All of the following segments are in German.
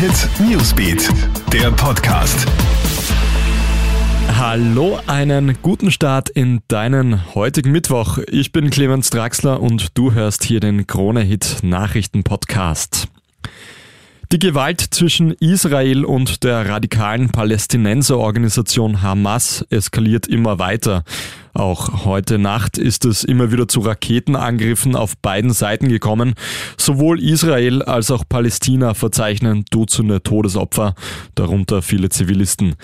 Hit Newsbeat, der Podcast. Hallo, einen guten Start in deinen heutigen Mittwoch. Ich bin Clemens Draxler und du hörst hier den Krone Hit Nachrichten Podcast. Die Gewalt zwischen Israel und der radikalen Palästinenserorganisation Hamas eskaliert immer weiter. Auch heute Nacht ist es immer wieder zu Raketenangriffen auf beiden Seiten gekommen. Sowohl Israel als auch Palästina verzeichnen Dutzende Todesopfer, darunter viele Zivilisten.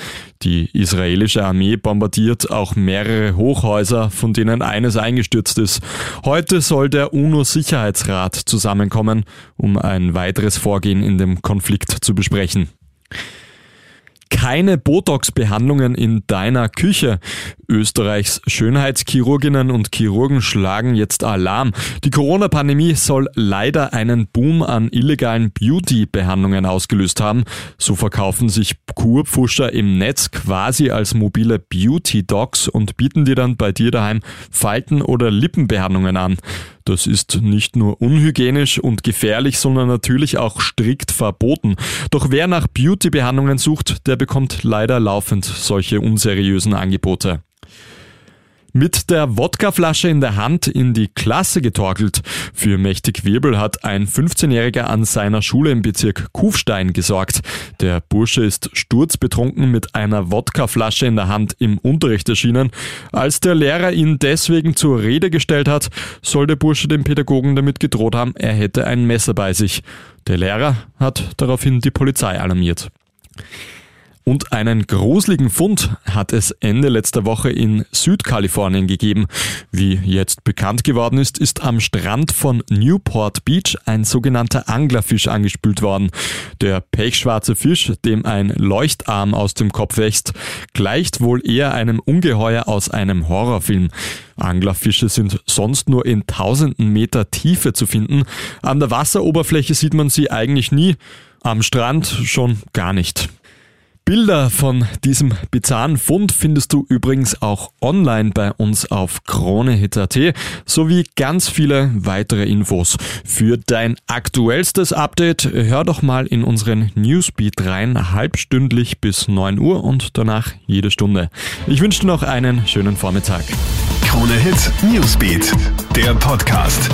Die israelische Armee bombardiert auch mehrere Hochhäuser, von denen eines eingestürzt ist. Heute soll der UNO-Sicherheitsrat zusammenkommen, um ein weiteres Vorgehen in dem Konflikt zu besprechen keine Botox-Behandlungen in deiner Küche. Österreichs Schönheitschirurginnen und Chirurgen schlagen jetzt Alarm. Die Corona-Pandemie soll leider einen Boom an illegalen Beauty-Behandlungen ausgelöst haben. So verkaufen sich Kurpfuscher im Netz quasi als mobile Beauty-Docs und bieten dir dann bei dir daheim Falten- oder Lippenbehandlungen an. Das ist nicht nur unhygienisch und gefährlich, sondern natürlich auch strikt verboten. Doch wer nach Beauty-Behandlungen sucht, der bekommt leider laufend solche unseriösen Angebote. Mit der Wodkaflasche in der Hand in die Klasse getorkelt. Für mächtig Wirbel hat ein 15-Jähriger an seiner Schule im Bezirk Kufstein gesorgt. Der Bursche ist sturzbetrunken mit einer Wodkaflasche in der Hand im Unterricht erschienen. Als der Lehrer ihn deswegen zur Rede gestellt hat, soll der Bursche dem Pädagogen damit gedroht haben, er hätte ein Messer bei sich. Der Lehrer hat daraufhin die Polizei alarmiert. Und einen gruseligen Fund hat es Ende letzter Woche in Südkalifornien gegeben. Wie jetzt bekannt geworden ist, ist am Strand von Newport Beach ein sogenannter Anglerfisch angespült worden. Der pechschwarze Fisch, dem ein Leuchtarm aus dem Kopf wächst, gleicht wohl eher einem Ungeheuer aus einem Horrorfilm. Anglerfische sind sonst nur in tausenden Meter Tiefe zu finden. An der Wasseroberfläche sieht man sie eigentlich nie, am Strand schon gar nicht. Bilder von diesem bizarren Fund findest du übrigens auch online bei uns auf KroneHit.at sowie ganz viele weitere Infos. Für dein aktuellstes Update hör doch mal in unseren Newsbeat rein, halbstündlich bis 9 Uhr und danach jede Stunde. Ich wünsche dir noch einen schönen Vormittag. KroneHit Newsbeat, der Podcast.